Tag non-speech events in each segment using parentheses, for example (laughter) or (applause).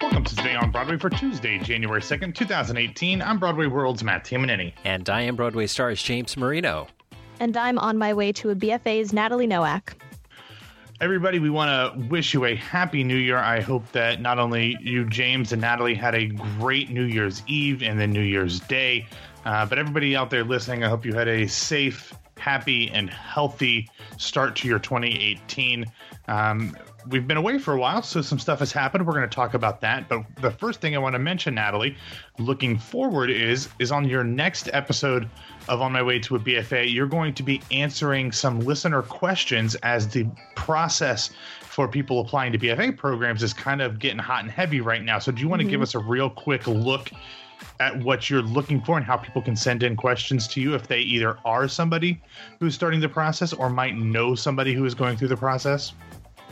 Welcome to Today on Broadway for Tuesday, January 2nd, 2018. I'm Broadway World's Matt Tamanini. And I am Broadway stars James Marino. And I'm on my way to a BFA's Natalie Nowak. Everybody, we want to wish you a happy new year. I hope that not only you, James, and Natalie had a great New Year's Eve and then New Year's Day, uh, but everybody out there listening, I hope you had a safe, happy, and healthy start to your 2018. Um, we've been away for a while, so some stuff has happened. We're going to talk about that. But the first thing I want to mention, Natalie, looking forward is is on your next episode of On My Way to a BFA, you're going to be answering some listener questions as the process for people applying to BFA programs is kind of getting hot and heavy right now. So do you want to mm-hmm. give us a real quick look at what you're looking for and how people can send in questions to you if they either are somebody who's starting the process or might know somebody who is going through the process?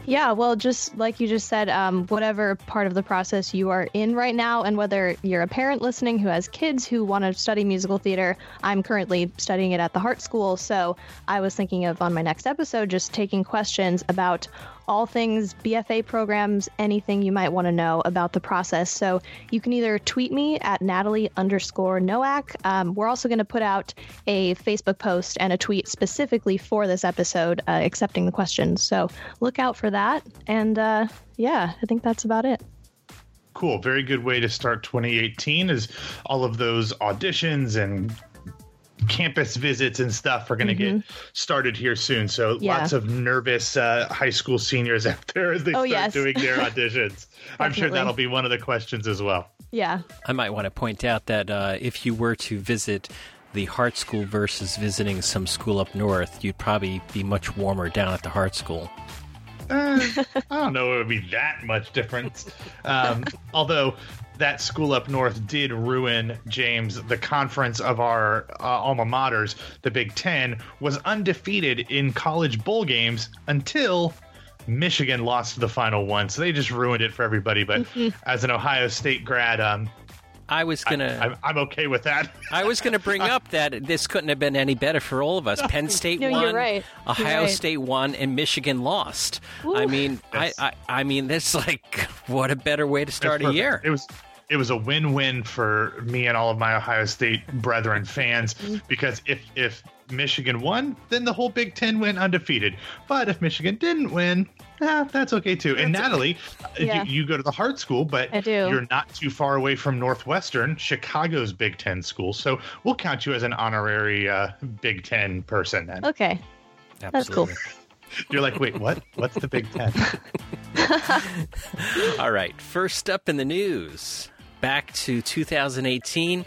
Yeah, well, just like you just said, um, whatever part of the process you are in right now, and whether you're a parent listening who has kids who want to study musical theater, I'm currently studying it at the Hart School. So I was thinking of on my next episode just taking questions about all things BFA programs, anything you might want to know about the process. So you can either tweet me at Natalie underscore Nowak. Um, we're also going to put out a Facebook post and a tweet specifically for this episode uh, accepting the questions. So look out for that. And uh, yeah, I think that's about it cool very good way to start 2018 is all of those auditions and campus visits and stuff are going to mm-hmm. get started here soon. So yeah. lots of nervous uh, high school seniors (laughs) out there as they oh, start yes. doing their (laughs) auditions. I'm sure that'll be one of the questions as well. Yeah. I might want to point out that uh, if you were to visit the Hart School versus visiting some school up north, you'd probably be much warmer down at the Hart School. Uh, I don't know it would be that much difference. (laughs) Um, although that school up north did ruin James. The conference of our uh, alma maters, the Big Ten, was undefeated in college bowl games until Michigan lost the final one. So they just ruined it for everybody. But mm-hmm. (laughs) as an Ohio State grad, um, I was gonna. I, am okay with that. (laughs) I was gonna bring up that this couldn't have been any better for all of us. Penn (laughs) State no, won, right. Ohio right. State won, and Michigan lost. Ooh. I mean, yes. I, I, I mean, this (laughs) like what a better way to start a year. It was it was a win-win for me and all of my Ohio State brethren fans because if if Michigan won, then the whole Big Ten went undefeated. But if Michigan didn't win, eh, that's okay too. That's and Natalie, okay. yeah. you, you, go to the Hart School, but you're not too far away from Northwestern, Chicago's Big Ten school. So we'll count you as an honorary uh, Big Ten person then. Okay, Absolutely. that's cool. (laughs) You're like, wait, what? What's the Big Ten? (laughs) (laughs) All right, first up in the news back to 2018,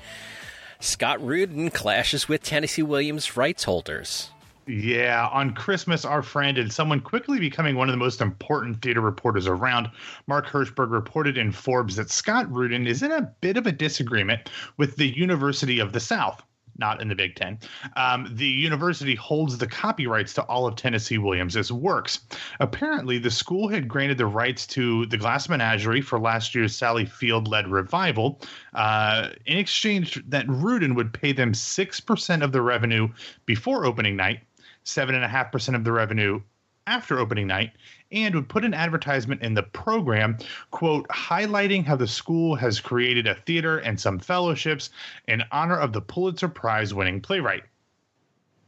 Scott Rudin clashes with Tennessee Williams rights holders. Yeah, on Christmas, our friend and someone quickly becoming one of the most important theater reporters around, Mark Herschberg reported in Forbes that Scott Rudin is in a bit of a disagreement with the University of the South not in the Big Ten. Um, the university holds the copyrights to all of Tennessee Williams' works. Apparently, the school had granted the rights to the Glass Menagerie for last year's Sally Field led revival uh, in exchange that Rudin would pay them 6% of the revenue before opening night, 7.5% of the revenue after opening night, and would put an advertisement in the program, quote, highlighting how the school has created a theater and some fellowships in honor of the Pulitzer Prize winning playwright.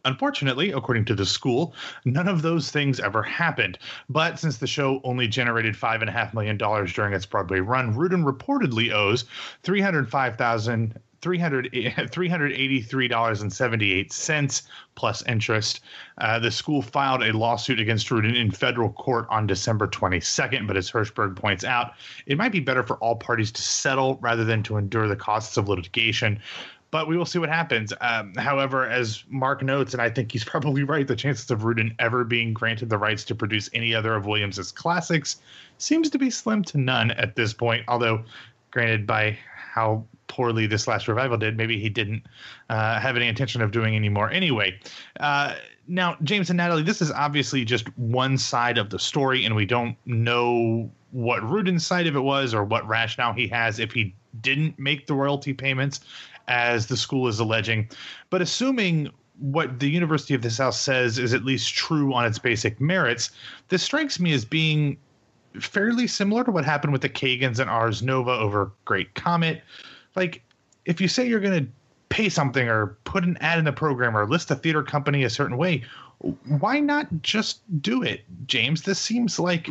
Unfortunately, according to the school, none of those things ever happened. But since the show only generated $5.5 million during its Broadway run, Rudin reportedly owes 305000 $383.78 (laughs) plus interest. Uh, the school filed a lawsuit against Rudin in federal court on December 22nd, but as Herschberg points out, it might be better for all parties to settle rather than to endure the costs of litigation. But we will see what happens. Um, however, as Mark notes, and I think he's (laughs) probably right, the chances of Rudin ever being granted the rights to produce any other of Williams's classics seems to be slim to none at this point. Although, granted, by how poorly this last revival did. Maybe he didn't uh, have any intention of doing any more anyway. Uh, now, James and Natalie, this is obviously just one side of the story, and we don't know what Rudin's side of it was or what rationale he has if he didn't make the royalty payments, as the school is alleging. But assuming what the University of the South says is at least true on its basic merits, this strikes me as being fairly similar to what happened with the Kagans and Ars Nova over Great Comet. Like, if you say you're going to pay something or put an ad in the program or list a theater company a certain way, why not just do it, James? This seems like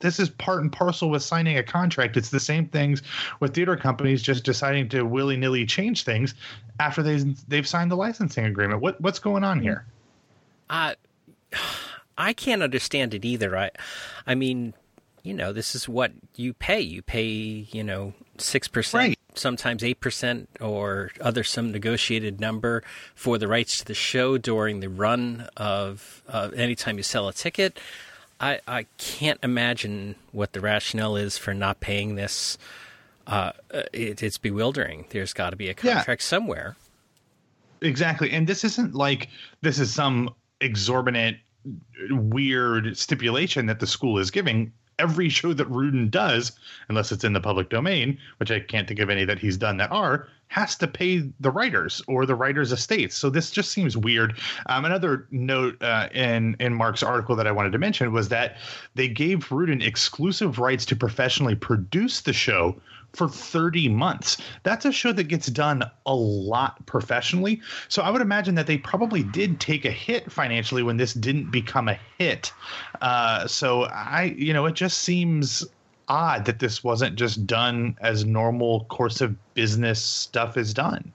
this is part and parcel with signing a contract. It's the same things with theater companies just deciding to willy nilly change things after they they've signed the licensing agreement. What what's going on here? Uh, I can't understand it either. I, I mean, you know, this is what you pay. You pay, you know, six percent, right. sometimes eight percent, or other some negotiated number for the rights to the show during the run of uh, anytime you sell a ticket. I, I can't imagine what the rationale is for not paying this. Uh, it, it's bewildering. There's got to be a contract yeah. somewhere. Exactly, and this isn't like this is some exorbitant, weird stipulation that the school is giving every show that Rudin does, unless it's in the public domain, which I can't think of any that he's done that are, has to pay the writers or the writers' estates. So this just seems weird. Um, another note uh, in in Mark's article that I wanted to mention was that they gave Rudin exclusive rights to professionally produce the show for 30 months. That's a show that gets done a lot professionally. So I would imagine that they probably did take a hit financially when this didn't become a hit. Uh, so I, you know, it just seems odd that this wasn't just done as normal course of business stuff is done.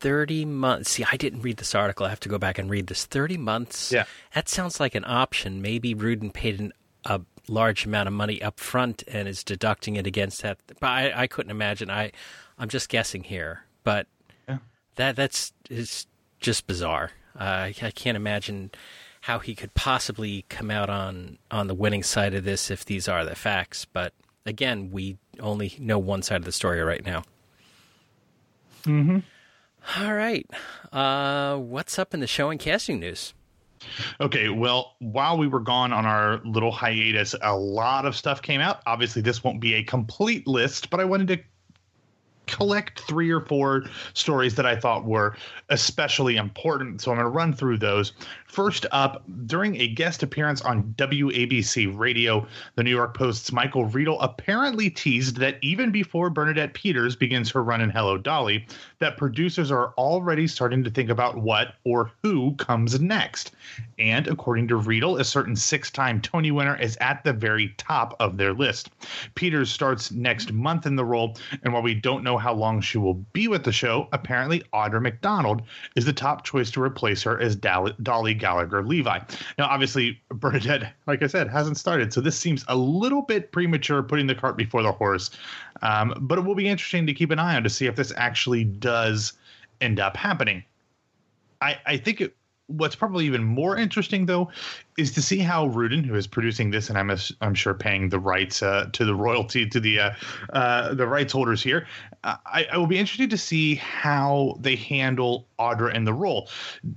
30 months. See, I didn't read this article. I have to go back and read this. 30 months. Yeah. That sounds like an option. Maybe Rudin paid an, a large amount of money up front and is deducting it against that. But I, I couldn't imagine. I, I'm just guessing here. But yeah. that that's is just bizarre. Uh, I, I can't imagine how he could possibly come out on on the winning side of this if these are the facts. But again, we only know one side of the story right now. Hmm. All right. Uh, what's up in the show and casting news? Okay, well, while we were gone on our little hiatus, a lot of stuff came out. Obviously, this won't be a complete list, but I wanted to collect three or four stories that I thought were especially important. So I'm going to run through those. First up, during a guest appearance on WABC Radio, the New York Post's Michael Riedel apparently teased that even before Bernadette Peters begins her run in Hello Dolly, that producers are already starting to think about what or who comes next. And according to Riedel, a certain six-time Tony winner is at the very top of their list. Peters starts next month in the role, and while we don't know how long she will be with the show, apparently Audra McDonald is the top choice to replace her as Dolly Gallagher Levi. Now, obviously, Bernadette, like I said, hasn't started, so this seems a little bit premature putting the cart before the horse. Um, but it will be interesting to keep an eye on to see if this actually does end up happening. I, I think it, what's probably even more interesting though is to see how Rudin, who is producing this, and I'm I'm sure paying the rights uh, to the royalty to the uh, uh, the rights holders here. I, I will be interested to see how they handle Audra in the role.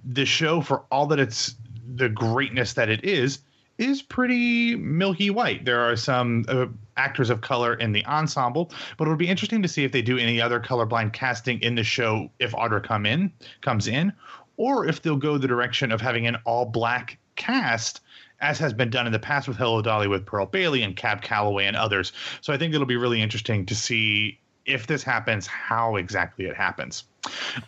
The show, for all that it's the greatness that it is, is pretty milky white. There are some uh, actors of color in the ensemble, but it'll be interesting to see if they do any other colorblind casting in the show if Audra come in comes in, or if they'll go the direction of having an all black cast as has been done in the past with Hello Dolly with Pearl Bailey and Cab Calloway and others. So I think it'll be really interesting to see if this happens, how exactly it happens.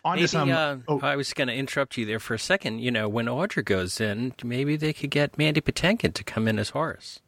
On maybe, some, uh, oh. I was going to interrupt you there for a second. You know, when Audra goes in, maybe they could get Mandy Patinkin to come in as Horace.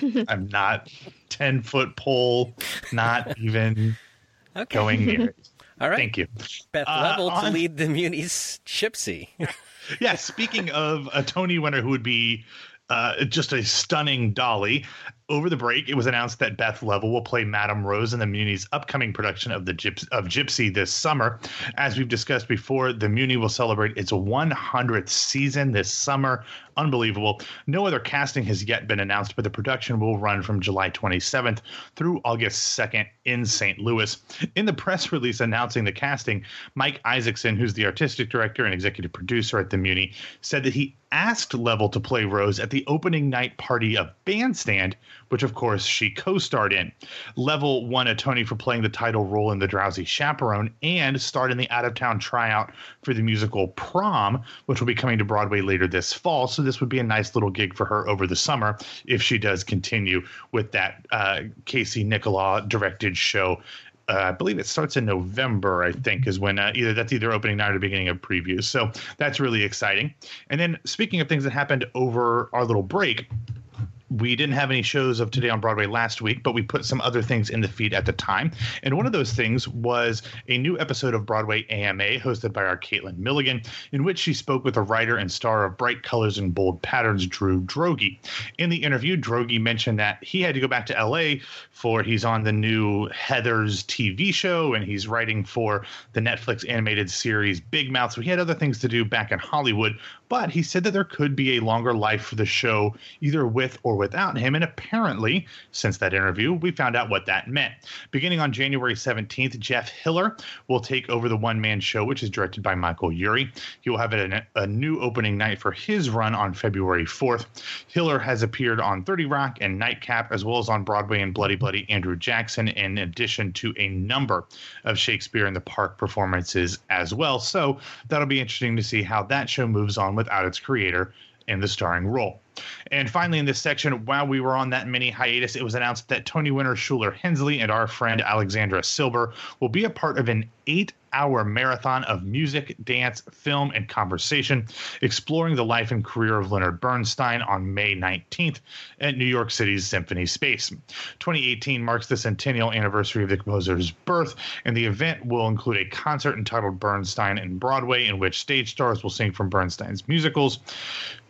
(laughs) I'm not ten foot pole, not even (laughs) okay. going near it. All right. Thank you. Beth uh, on... to lead the Muny's Gypsy. (laughs) yeah, speaking of a Tony winner who would be uh, just a stunning dolly. Over the break, it was announced that Beth Leavel will play Madame Rose in the Muny's upcoming production of the Gyps- of Gypsy this summer. As we've discussed before, the Muny will celebrate its 100th season this summer. Unbelievable. No other casting has yet been announced, but the production will run from July 27th through August 2nd in St. Louis. In the press release announcing the casting, Mike Isaacson, who's the artistic director and executive producer at the Muni, said that he asked Level to play Rose at the opening night party of Bandstand which of course she co starred in. Leavel won a Tony for playing the title role in The Drowsy Chaperone and starred in the out of town tryout for the musical Prom, which will be coming to Broadway later this fall. So this would be a nice little gig for her over the summer if she does continue with that uh, Casey Nicholaw directed show uh, I believe it starts in November. I think is when uh, either that's either opening night or the beginning of previews. So that's really exciting. And then speaking of things that happened over our little break, we didn't have any shows of Today on Broadway last week, but we put some other things in the feed at the time. And one of those things was a new episode of Broadway AMA hosted by our Caitlin Milligan, in which she spoke with the writer and star of Bright Colors and Bold Patterns, Drew Droege. In the interview, Droege mentioned that he had to go back to LA for he's on the new Heathers TV show and he's writing for the Netflix animated series Big Mouth. So he had other things to do back in Hollywood, but he said that there could be a longer life for the show, either with or without him. And apparently, since that interview, we found out what that meant. Beginning on January 17th, Jeff Hiller will take over the one man show, which is directed by Michael Urie. He will have a, a new opening night for his run on February 4th. Hiller has appeared on 30 Rock and Nightcap, as well as on Broadway and Bloody Bloody Andrew Jackson, in addition to a number of Shakespeare in the Park performances as well. So that'll be interesting to see how that show moves on without its creator in the starring role. And finally, in this section, while we were on that mini hiatus, it was announced that Tony winner Shuler Hensley and our friend Alexandra Silber will be a part of an eight hour marathon of music, dance, film, and conversation, exploring the life and career of Leonard Bernstein on May 19th at New York City's Symphony Space. 2018 marks the centennial anniversary of the composer's birth, and the event will include a concert entitled Bernstein and Broadway, in which stage stars will sing from Bernstein's musicals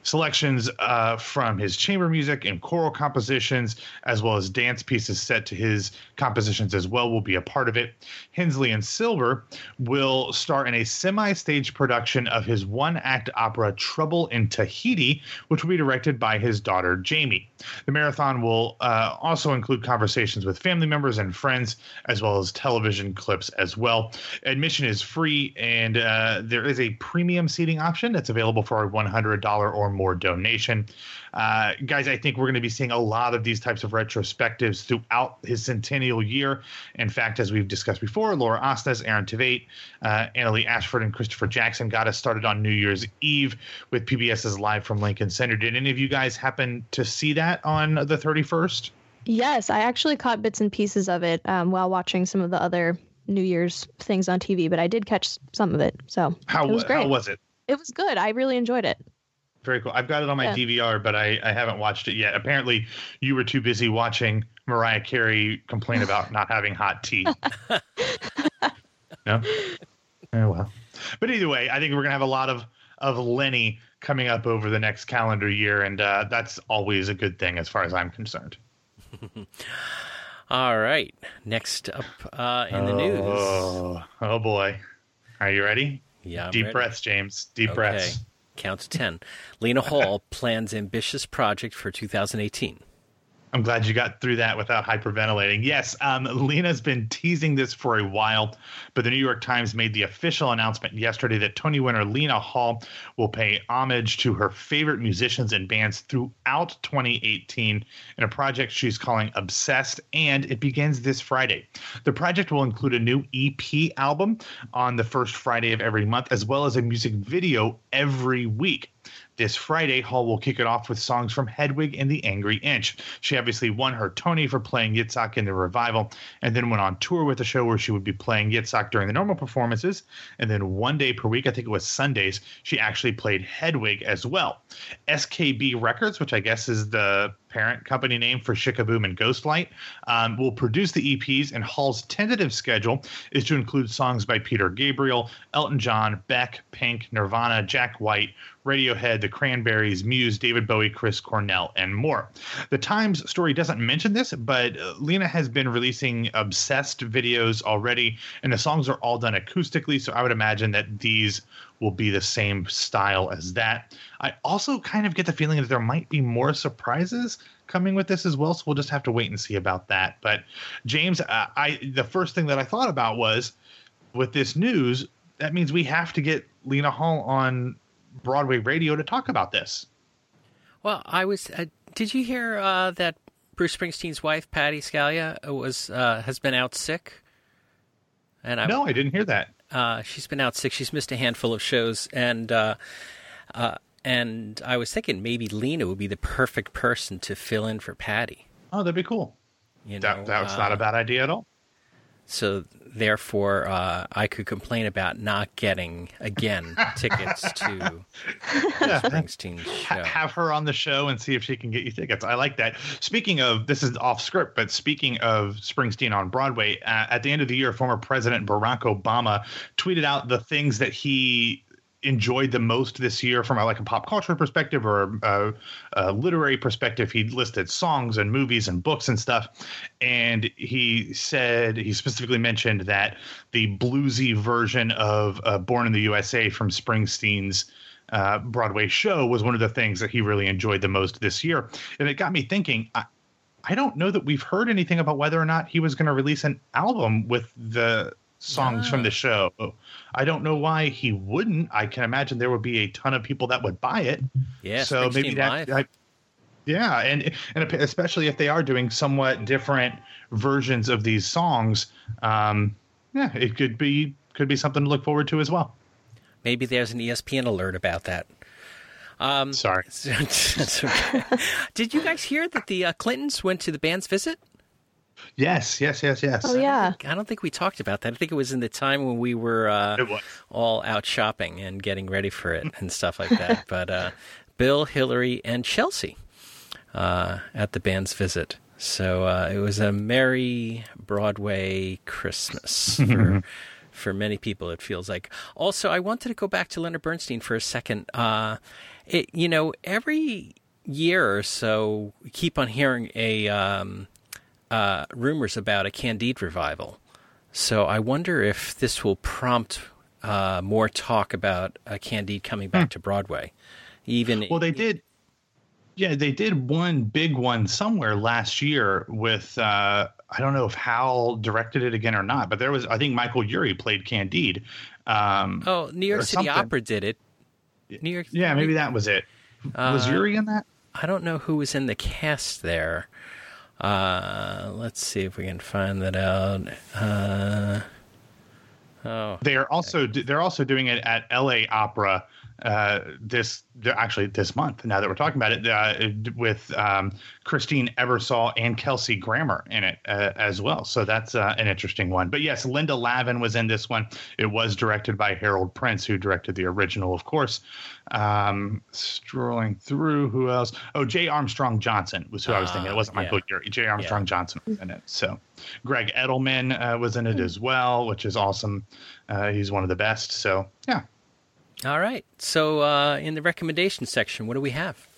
selections uh, from his chamber music and choral compositions, as well as dance pieces set to his compositions as well, will be a part of it. Hensley and Silber will star in a semi stage production of his one act opera Trouble in Tahiti, which will be directed by his daughter Jamie. The marathon will uh, also include conversations with family members and friends, as well as television clips as well. Admission is free, and uh, there is a premium seating option that's available for a $100 or more donation. Uh, guys, I think we're going to be seeing a lot of these types of retrospectives throughout his centennial year. In fact, as we've discussed before, Laura Osnes, Aaron Tveit, uh, Annaleigh Ashford, and Christopher Jackson got us started on New Year's Eve with PBS's Live from Lincoln Center. Did any of you guys happen to see that on the 31st? Yes, I actually caught bits and pieces of it um, while watching some of the other New Year's things on TV, but I did catch some of it. So how it was great. How was it? It was good. I really enjoyed it. Very cool. I've got it on my yeah. DVR, but I, I haven't watched it yet. Apparently, you were too busy watching Mariah Carey complain about not having hot tea. (laughs) no? Oh, well. But either way, I think we're going to have a lot of, of Lenny coming up over the next calendar year, and uh, that's always a good thing as far as I'm concerned. (laughs) All right. Next up uh, in the oh, news. Oh, boy. Are you ready? Yeah. I'm Deep ready. breaths, James. Deep Okay. breaths. Count to 10. Lena Hall plans ambitious project for 2018. I'm glad you got through that without hyperventilating. Yes, um, Lena's been teasing this for a while, but the New York Times made the official announcement yesterday that Tony winner Lena Hall will pay homage to her favorite musicians and bands throughout 2018 in a project she's calling Obsessed, and it begins this Friday. The project will include a new EP album on the first Friday of every month, as well as a music video every week. This Friday, Hall will kick it off with songs from Hedwig and the Angry Inch. She obviously won her Tony for playing Yitzhak in the revival, and then went on tour with the show where she would be playing Yitzhak during the normal performances. And then one day per week, I think it was Sundays, she actually played Hedwig as well. SKB Records, which I guess is the parent company name for Sh-K-Boom and Ghostlight, um, will produce the EPs, and Hall's tentative schedule is to include songs by Peter Gabriel, Elton John, Beck, Pink, Nirvana, Jack White, Radiohead, The Cranberries, Muse, David Bowie, Chris Cornell, and more. The Times story doesn't mention this, but uh, Lena has been releasing obsessed videos already, and the songs are all done acoustically, so I would imagine that these will be the same style as that. I also kind of get the feeling that there might be more surprises coming with this as well, so we'll just have to wait and see about that. But James, uh, I the first thing that I thought about was with this news, that means we have to get Lena Hall on Broadway radio to talk about this. Well, I was. Uh, did you hear uh, that Bruce Springsteen's wife, Patti Scialfa, was uh, has been out sick. And I, no, I didn't hear that. Uh, she's been out sick. She's missed a handful of shows, and uh, uh, and I was thinking maybe Lena would be the perfect person to fill in for Patti. Oh, that'd be cool. You know, that, that's not a uh, bad idea at all. So therefore, uh, I could complain about not getting again (laughs) tickets to yeah. Springsteen's show. Have her on the show and see if she can get you tickets. I like that. Speaking of, this is off script, but speaking of Springsteen on Broadway, uh, at the end of the year, former President Barack Obama tweeted out the things that he enjoyed the most this year from a, like a pop culture perspective or a, a, literary perspective he listed songs and movies and books and stuff. And he said he specifically mentioned that the bluesy version of uh, born in the usa from springsteen's uh, broadway show was one of the things that he really enjoyed the most this year. And it got me thinking I, I don't know that we've heard anything about whether or not he was going to release an album with the songs from the show. I don't know why he wouldn't. I can imagine there would be a ton of people that would buy it. Yeah, so maybe that. I, yeah, and and especially if they are doing somewhat different versions of these songs, um, yeah, it could be could be something to look forward to as well. Maybe there's an ESPN alert about that. Um, Sorry. (laughs) Did you guys hear that the uh, Clintons went to the band's visit? Yes, yes, yes, yes. Oh yeah. I don't, think, I don't think we talked about that. I think it was in the time when we were uh, all out shopping and getting ready for it and stuff like that. (laughs) but uh, Bill, Hillary, and Chelsea uh, at the band's visit. So uh, it was a merry Broadway Christmas (laughs) for, for many people. It feels like. Also, I wanted to go back to Leonard Bernstein for a second. Uh, it, you know, every year or so, we keep on hearing a. Um, uh, rumors about a Candide revival. So I wonder if this will prompt uh, more talk about a Candide coming back hmm. to Broadway. Even well, they did. Yeah, they did one big one somewhere last year with uh, I don't know if Hal directed it again or not, but there was I think Michael Urie played Candide. Um, oh, New York City something. Opera did it. New York. Yeah, maybe that was it. Was uh, Urie in that? I don't know who was in the cast there. Uh, let's see if we can find that out. Uh, oh, they are also they're also doing it at L.A. Opera uh, this actually this month. Now that we're talking about it, uh, with um, Christine Ebersole and Kelsey Grammer in it uh, as well. So that's uh, an interesting one. But yes, Linda Lavin was in this one. It was directed by Harold Prince, who directed the original, of course. Um, strolling through, who else? Oh, J. Armstrong Johnson was who I was thinking. It wasn't Michael yeah. J. Armstrong yeah. Johnson was in it. So Gregg Edelman uh, was in it as well, which is awesome. Uh, he's one of the best. So yeah, all right. So, uh, in the recommendation section, what do we have?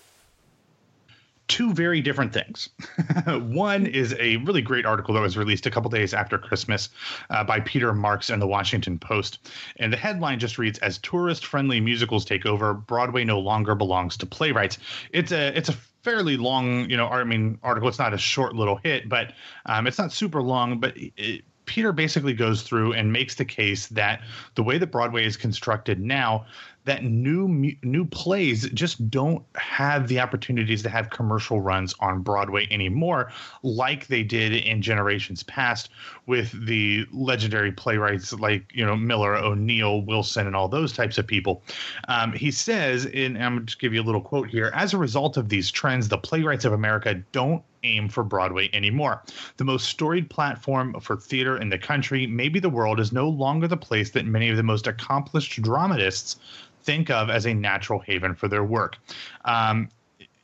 Two very different things. (laughs) One is a really great article that was released a couple days after Christmas uh, by Peter Marks in the Washington Post. And the headline just reads As tourist friendly musicals take over, Broadway no longer belongs to playwrights. It's a, it's a fairly long, you know, I mean, article. It's not a short little hit, but um, it's not super long, but it, Peter basically goes through and makes the case that the way that Broadway is constructed now, that new new plays just don't have the opportunities to have commercial runs on Broadway anymore, like they did in generations past with the legendary playwrights like you know Miller, O'Neill, Wilson, and all those types of people. Um, he says, and I'm going to give you a little quote here. As a result of these trends, the playwrights of America don't aim for Broadway anymore. The most storied platform for theater in the country, maybe the world, is no longer the place that many of the most accomplished dramatists think of as a natural haven for their work. Um,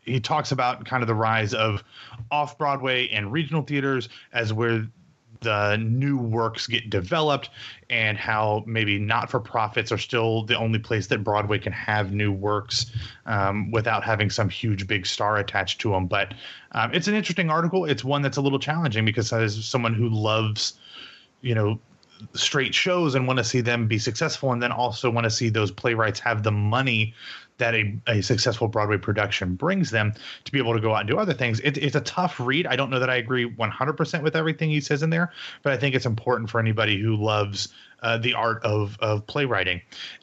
he talks about kind of the rise of off Broadway and regional theaters as where the new works get developed and how maybe not for profits are still the only place that Broadway can have new works um, without having some huge big star attached to them. But um, it's an interesting article. It's one that's a little challenging because as someone who loves, you know, straight shows and want to see them be successful and then also want to see those playwrights have the money that a, a successful Broadway production brings them to be able to go out and do other things. It, it's a tough read. I don't know that I agree 100% with everything he says in there, but I think it's important for anybody who loves uh, the art of of playwriting.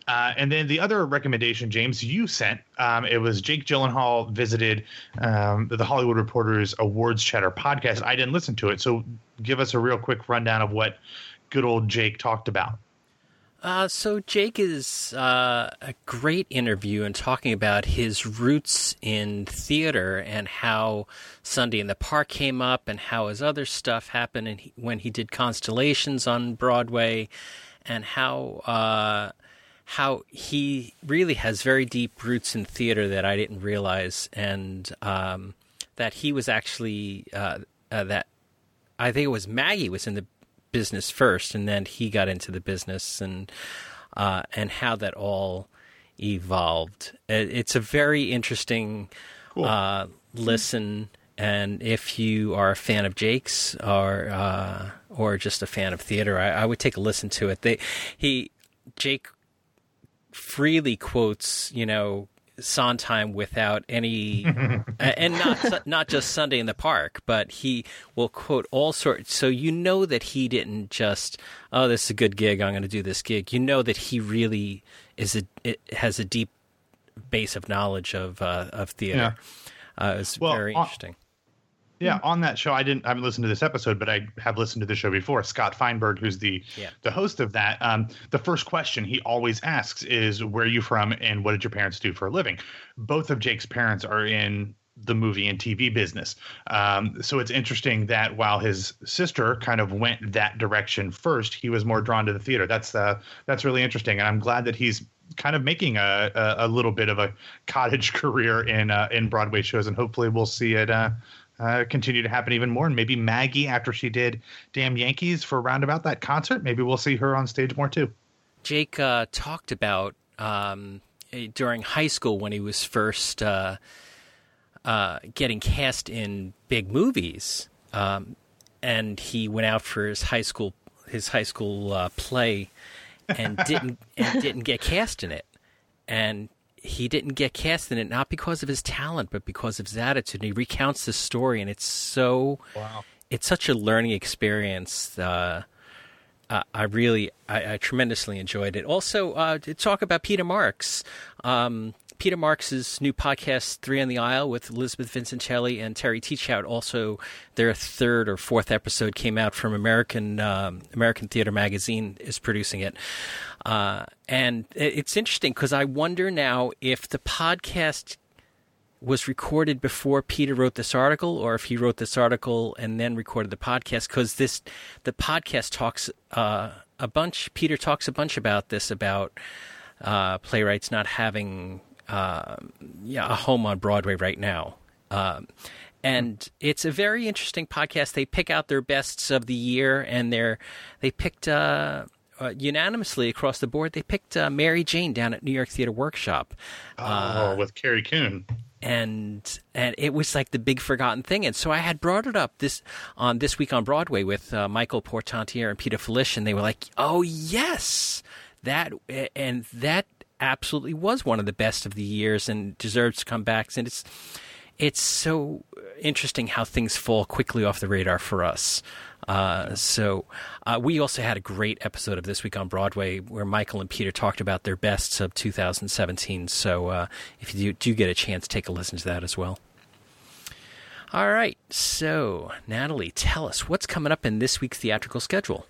Uh, and then the other recommendation, James, you sent, um, it was Jake Gyllenhaal visited um, the Hollywood Reporters Awards Chatter podcast. I didn't listen to it, so give us a real quick rundown of what good old Jake talked about. Uh, so Jake is uh, a great interview and talking about his roots in theater and how Sunday in the Park came up and how his other stuff happened and he, when he did Constellations on Broadway and how uh, how he really has very deep roots in theater that I didn't realize and um, that he was actually uh, uh, that I think it was Maggie was in the business first, and then he got into the business, and uh, and how that all evolved. It's a very interesting cool. uh, listen, and if you are a fan of Jake's or uh, or just a fan of theater, I, I would take a listen to it. They he Jake freely quotes, you know, Sondheim without any, (laughs) and not not just Sunday in the Park, but he will quote all sorts. So you know that he didn't just, oh, this is a good gig. I'm going to do this gig. You know that he really is a it has a deep base of knowledge of uh, of theater. Yeah. Uh, it's well, very interesting. Yeah, on that show, I didn't. I haven't listened to this episode, but I have listened to the show before. Scott Feinberg, who's the yeah. the host of that, um, the first question he always asks is, "Where are you from, and what did your parents do for a living?" Both of Jake's parents are in the movie and TV business. Um, so it's interesting that while his sister kind of went that direction first, he was more drawn to the theater. That's uh, that's really interesting, and I'm glad that he's kind of making a, a, a little bit of a cottage (laughs) career in uh, in Broadway shows, and hopefully we'll see it uh, uh, continue to happen even more. And maybe Maggie, after she did Damn Yankees for Roundabout that concert, maybe we'll see her on stage more too. Jake uh, talked about um, during high school when he was first uh, uh getting cast in big movies, um, and he went out for his high school his high school uh, play and (laughs) didn't and didn't get cast in it. And he didn't get cast in it not because of his talent, but because of his attitude. And he recounts the story, and it's so wow. it's such a learning experience. Uh, uh, I really, I, I, tremendously enjoyed it. Also, uh, to talk about Peter Marks. Um, Peter Marks's new podcast, Three on the Aisle, with Elizabeth Vincentelli and Terry Teachout. Also, their third or fourth episode came out from American um, American Theater Magazine is producing it. Uh, and it's interesting because I wonder now if the podcast was recorded before Peter wrote this article, or if he wrote this article and then recorded the podcast. Because this, the podcast talks uh, a bunch. Peter talks a bunch about this about uh, playwrights not having uh, yeah, a home on Broadway right now. Um, and it's a very interesting podcast. They pick out their bests of the year, and they're they picked uh, uh, unanimously across the board. They picked uh, Mary Jane down at New York Theater Workshop. Oh, uh, with Carrie Coon. And and it was like the big forgotten thing, and so I had brought it up this on this week on Broadway with uh, Michael Portantiere and Peter Filichia, and they were like, "Oh yes, that and that absolutely was one of the best of the years and deserves comebacks. And it's it's so interesting how things fall quickly off the radar for us. Uh, so uh, we also had a great episode of this week on Broadway where Michael and Peter talked about their bests of 2017. So uh, if you do, do get a chance, take a listen to that as well. All right, so Natalie, tell us what's coming up in this week's theatrical schedule.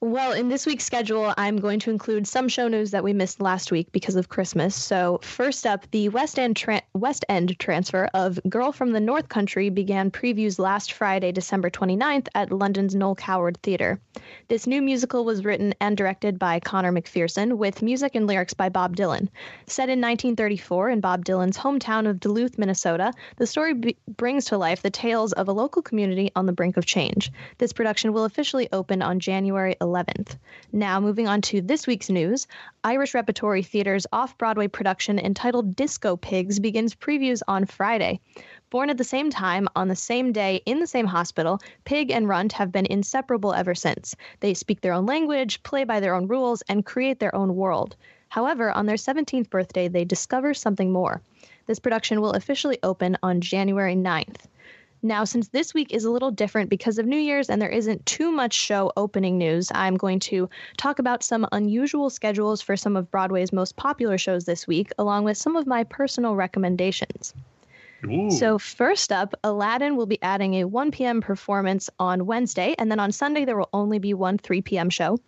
Well, in this week's schedule, I'm going to include some show news that we missed last week because of Christmas. So, first up, the West End tra- West End transfer of Girl from the North Country began previews last Friday, December 29th at London's Noel Coward Theatre. This new musical was written and directed by Conor McPherson with music and lyrics by Bob Dylan. Set in 1934 in Bob Dylan's hometown of Duluth, Minnesota, the story b- brings to life the tales of a local community on the brink of change. This production will officially open on January 11th. Now, moving on to this week's news Irish Repertory Theater's off Broadway production entitled Disco Pigs begins previews on Friday. Born at the same time, on the same day, in the same hospital, Pig and Runt have been inseparable ever since. They speak their own language, play by their own rules, and create their own world. However, on their 17th birthday, they discover something more. This production will officially open on January 9th. Now, since this week is a little different because of New Year's and there isn't too much show opening news, I'm going to talk about some unusual schedules for some of Broadway's most popular shows this week, along with some of my personal recommendations. Ooh. So, first up, Aladdin will be adding a 1 p.m. performance on Wednesday, and then on Sunday, there will only be one 3 p.m. show.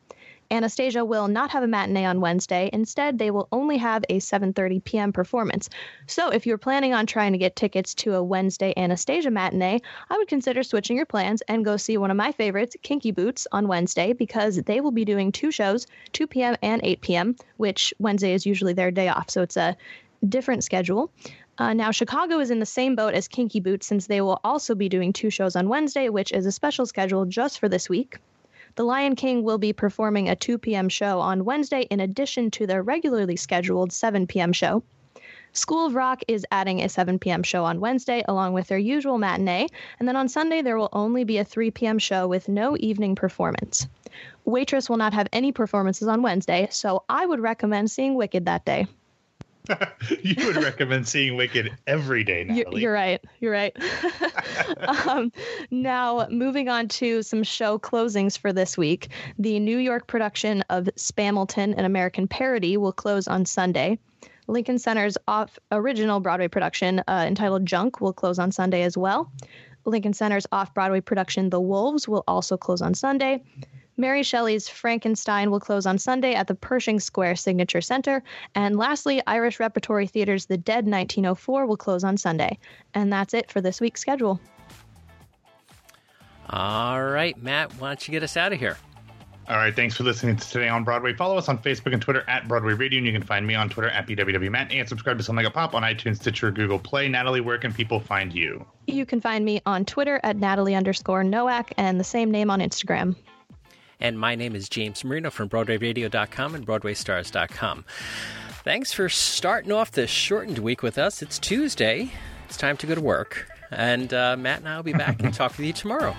Anastasia will not have a matinee on Wednesday. Instead, they will only have a 7:30 p.m. performance. So, if you're planning on trying to get tickets to a Wednesday Anastasia matinee, I would consider switching your plans and go see one of my favorites, Kinky Boots, on Wednesday because they will be doing two shows, 2 p.m. and 8 p.m., which Wednesday is usually their day off. So, it's a different schedule. Uh, now, Chicago is in the same boat as Kinky Boots since they will also be doing two shows on Wednesday, which is a special schedule just for this week. The Lion King will be performing a 2 p.m. show on Wednesday in addition to their regularly scheduled 7 p.m. show. School of Rock is adding a 7 p.m. show on Wednesday along with their usual matinee, and then on Sunday there will only be a 3 p.m. show with no evening performance. Waitress will not have any performances on Wednesday, so I would recommend seeing Wicked that day. (laughs) you would recommend seeing Wicked every day, Natalie. You're, right. You're right. (laughs) um, now, moving on to some show closings for this week. The New York production of Spamilton, an American parody, will close on Sunday. Lincoln Center's off original Broadway production uh, entitled Junk will close on Sunday as well. Lincoln Center's off Broadway production The Wolves will also close on Sunday. Mary Shelley's Frankenstein will close on Sunday at the Pershing Square Signature Center. And lastly, Irish Repertory Theater's The Dead 1904 will close on Sunday. And that's it for this week's schedule. All right, Matt, why don't you get us out of here? All right, thanks for listening to Today on Broadway. Follow us on Facebook and Twitter at Broadway Radio, and you can find me on Twitter at BWWMatt and subscribe to Something Like A Pop on iTunes, Stitcher, Google Play. Natalie, where can people find you? You can find me on Twitter at Natalie underscore Nowak and the same name on Instagram. And my name is James Marino from BroadwayRadio.com and BroadwayStars.com. Thanks for starting off this shortened week with us. It's Tuesday. It's time to go to work. And uh, Matt and I will be back and (laughs) talk with you tomorrow.